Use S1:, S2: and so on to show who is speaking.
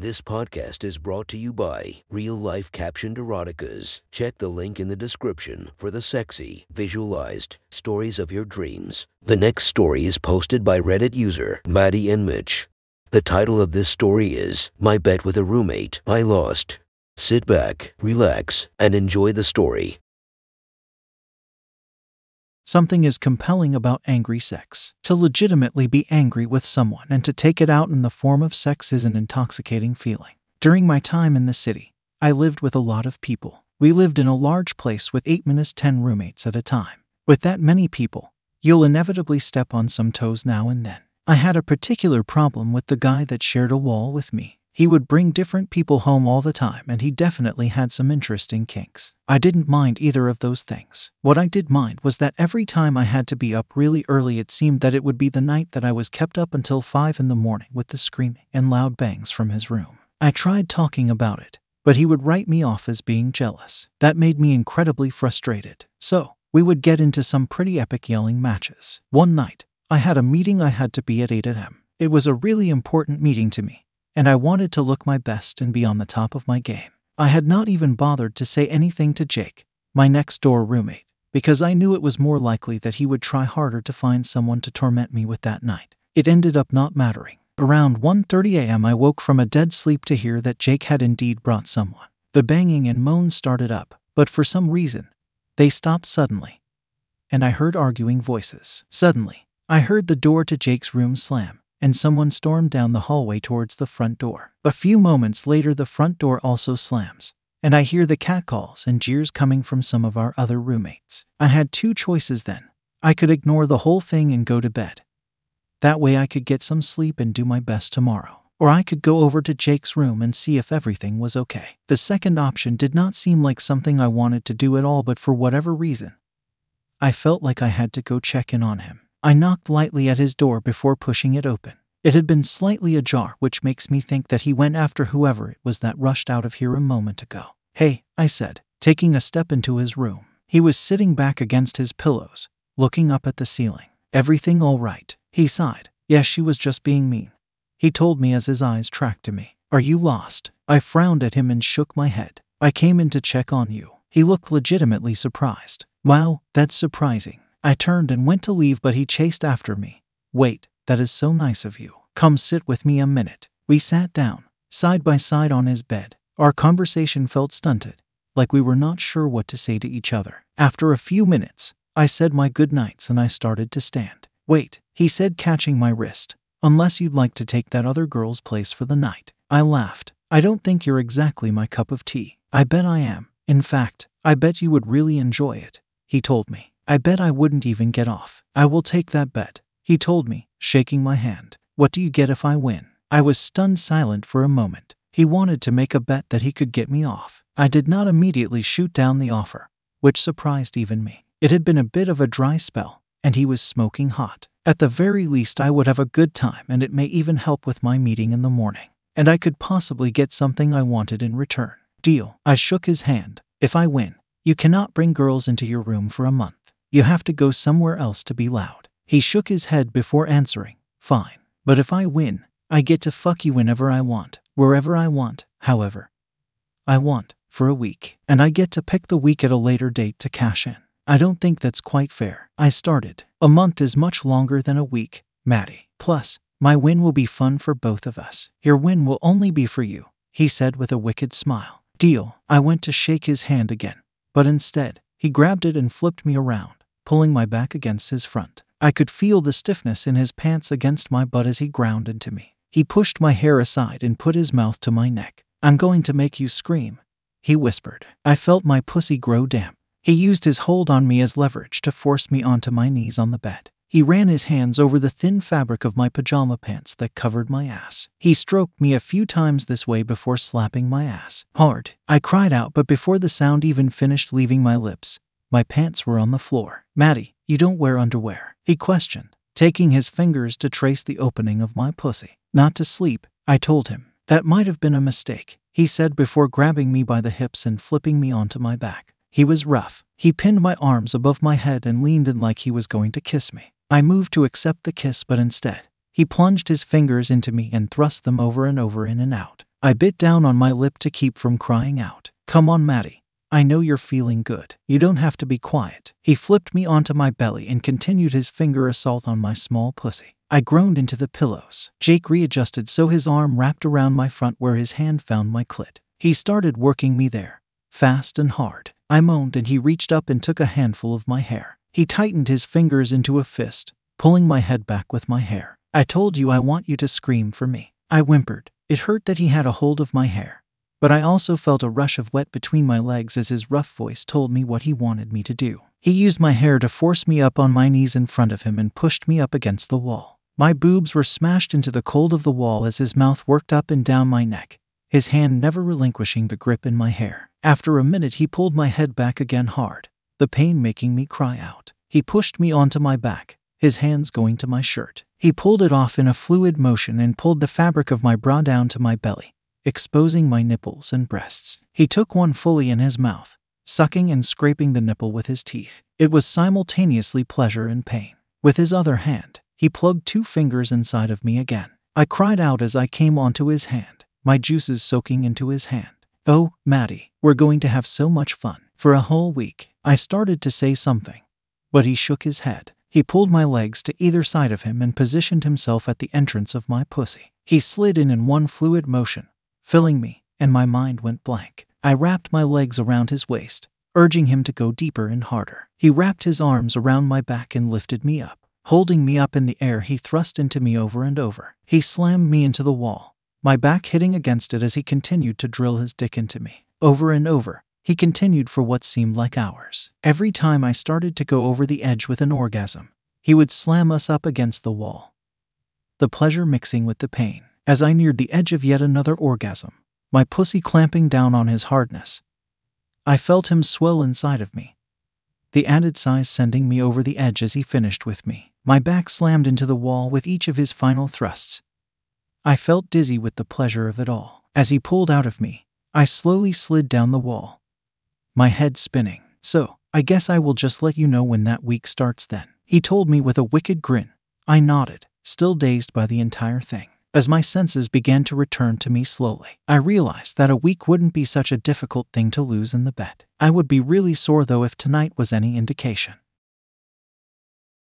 S1: This podcast is brought to you by Real Life Captioned Eroticas. Check the link in the description for the sexy, visualized stories of your dreams. The next story is posted by Reddit user Maddie and Mitch. The title of this story is My Bet with a Roommate I Lost. Sit back, relax, and enjoy the story.
S2: Something is compelling about angry sex. To legitimately be angry with someone and to take it out in the form of sex is an intoxicating feeling. During my time in the city, I lived with a lot of people. We lived in a large place with 8 minus 10 roommates at a time. With that many people, you'll inevitably step on some toes now and then. I had a particular problem with the guy that shared a wall with me. He would bring different people home all the time, and he definitely had some interesting kinks. I didn't mind either of those things. What I did mind was that every time I had to be up really early, it seemed that it would be the night that I was kept up until 5 in the morning with the screaming and loud bangs from his room. I tried talking about it, but he would write me off as being jealous. That made me incredibly frustrated. So, we would get into some pretty epic yelling matches. One night, I had a meeting I had to be at 8 a.m. It was a really important meeting to me, and I wanted to look my best and be on the top of my game. I had not even bothered to say anything to Jake, my next door roommate, because I knew it was more likely that he would try harder to find someone to torment me with that night. It ended up not mattering. Around 1:30 a.m. I woke from a dead sleep to hear that Jake had indeed brought someone. The banging and moans started up, but for some reason, they stopped suddenly, and I heard arguing voices. Suddenly, I heard the door to Jake's room slam, and someone stormed down the hallway towards the front door. A few moments later, the front door also slams, and I hear the catcalls and jeers coming from some of our other roommates. I had two choices then. I could ignore the whole thing and go to bed. That way, I could get some sleep and do my best tomorrow. Or I could go over to Jake's room and see if everything was okay. The second option did not seem like something I wanted to do at all, but for whatever reason, I felt like I had to go check in on him. I knocked lightly at his door before pushing it open. It had been slightly ajar, which makes me think that he went after whoever it was that rushed out of here a moment ago. Hey, I said, taking a step into his room. He was sitting back against his pillows, looking up at the ceiling. Everything all right? He sighed. Yes, she was just being mean. He told me as his eyes tracked to me. Are you lost? I frowned at him and shook my head. I came in to check on you. He looked legitimately surprised. Wow, that's surprising. I turned and went to leave, but he chased after me. Wait, that is so nice of you. Come sit with me a minute. We sat down, side by side on his bed. Our conversation felt stunted, like we were not sure what to say to each other. After a few minutes, I said my good nights and I started to stand. Wait, he said, catching my wrist, unless you'd like to take that other girl's place for the night. I laughed. I don't think you're exactly my cup of tea. I bet I am. In fact, I bet you would really enjoy it, he told me. I bet I wouldn't even get off. I will take that bet, he told me, shaking my hand. What do you get if I win? I was stunned silent for a moment. He wanted to make a bet that he could get me off. I did not immediately shoot down the offer, which surprised even me. It had been a bit of a dry spell, and he was smoking hot. At the very least, I would have a good time, and it may even help with my meeting in the morning. And I could possibly get something I wanted in return. Deal. I shook his hand. If I win, you cannot bring girls into your room for a month. You have to go somewhere else to be loud. He shook his head before answering. Fine. But if I win, I get to fuck you whenever I want, wherever I want, however. I want, for a week. And I get to pick the week at a later date to cash in. I don't think that's quite fair. I started. A month is much longer than a week, Maddie. Plus, my win will be fun for both of us. Your win will only be for you, he said with a wicked smile. Deal. I went to shake his hand again, but instead, he grabbed it and flipped me around pulling my back against his front. I could feel the stiffness in his pants against my butt as he ground into me. He pushed my hair aside and put his mouth to my neck. I'm going to make you scream, he whispered. I felt my pussy grow damp. He used his hold on me as leverage to force me onto my knees on the bed. He ran his hands over the thin fabric of my pajama pants that covered my ass. He stroked me a few times this way before slapping my ass. Hard. I cried out, but before the sound even finished leaving my lips, my pants were on the floor. Maddie, you don't wear underwear? He questioned, taking his fingers to trace the opening of my pussy. Not to sleep, I told him. That might have been a mistake, he said before grabbing me by the hips and flipping me onto my back. He was rough. He pinned my arms above my head and leaned in like he was going to kiss me. I moved to accept the kiss, but instead, he plunged his fingers into me and thrust them over and over in and out. I bit down on my lip to keep from crying out. Come on, Maddie. I know you're feeling good. You don't have to be quiet. He flipped me onto my belly and continued his finger assault on my small pussy. I groaned into the pillows. Jake readjusted so his arm wrapped around my front where his hand found my clit. He started working me there, fast and hard. I moaned and he reached up and took a handful of my hair. He tightened his fingers into a fist, pulling my head back with my hair. I told you I want you to scream for me. I whimpered. It hurt that he had a hold of my hair, but I also felt a rush of wet between my legs as his rough voice told me what he wanted me to do. He used my hair to force me up on my knees in front of him and pushed me up against the wall. My boobs were smashed into the cold of the wall as his mouth worked up and down my neck, his hand never relinquishing the grip in my hair. After a minute, he pulled my head back again hard, the pain making me cry out. He pushed me onto my back, his hands going to my shirt. He pulled it off in a fluid motion and pulled the fabric of my bra down to my belly, exposing my nipples and breasts. He took one fully in his mouth, sucking and scraping the nipple with his teeth. It was simultaneously pleasure and pain. With his other hand, he plugged two fingers inside of me again. I cried out as I came onto his hand, my juices soaking into his hand. Oh, Maddie, we're going to have so much fun. For a whole week, I started to say something, but he shook his head. He pulled my legs to either side of him and positioned himself at the entrance of my pussy. He slid in in one fluid motion, filling me, and my mind went blank. I wrapped my legs around his waist, urging him to go deeper and harder. He wrapped his arms around my back and lifted me up. Holding me up in the air, he thrust into me over and over. He slammed me into the wall, my back hitting against it as he continued to drill his dick into me. Over and over, he continued for what seemed like hours. Every time I started to go over the edge with an orgasm, he would slam us up against the wall. The pleasure mixing with the pain. As I neared the edge of yet another orgasm, my pussy clamping down on his hardness, I felt him swell inside of me, the added size sending me over the edge as he finished with me. My back slammed into the wall with each of his final thrusts. I felt dizzy with the pleasure of it all. As he pulled out of me, I slowly slid down the wall, my head spinning. So, I guess I will just let you know when that week starts then. He told me with a wicked grin. I nodded, still dazed by the entire thing. As my senses began to return to me slowly, I realized that a week wouldn't be such a difficult thing to lose in the bed. I would be really sore though if tonight was any indication.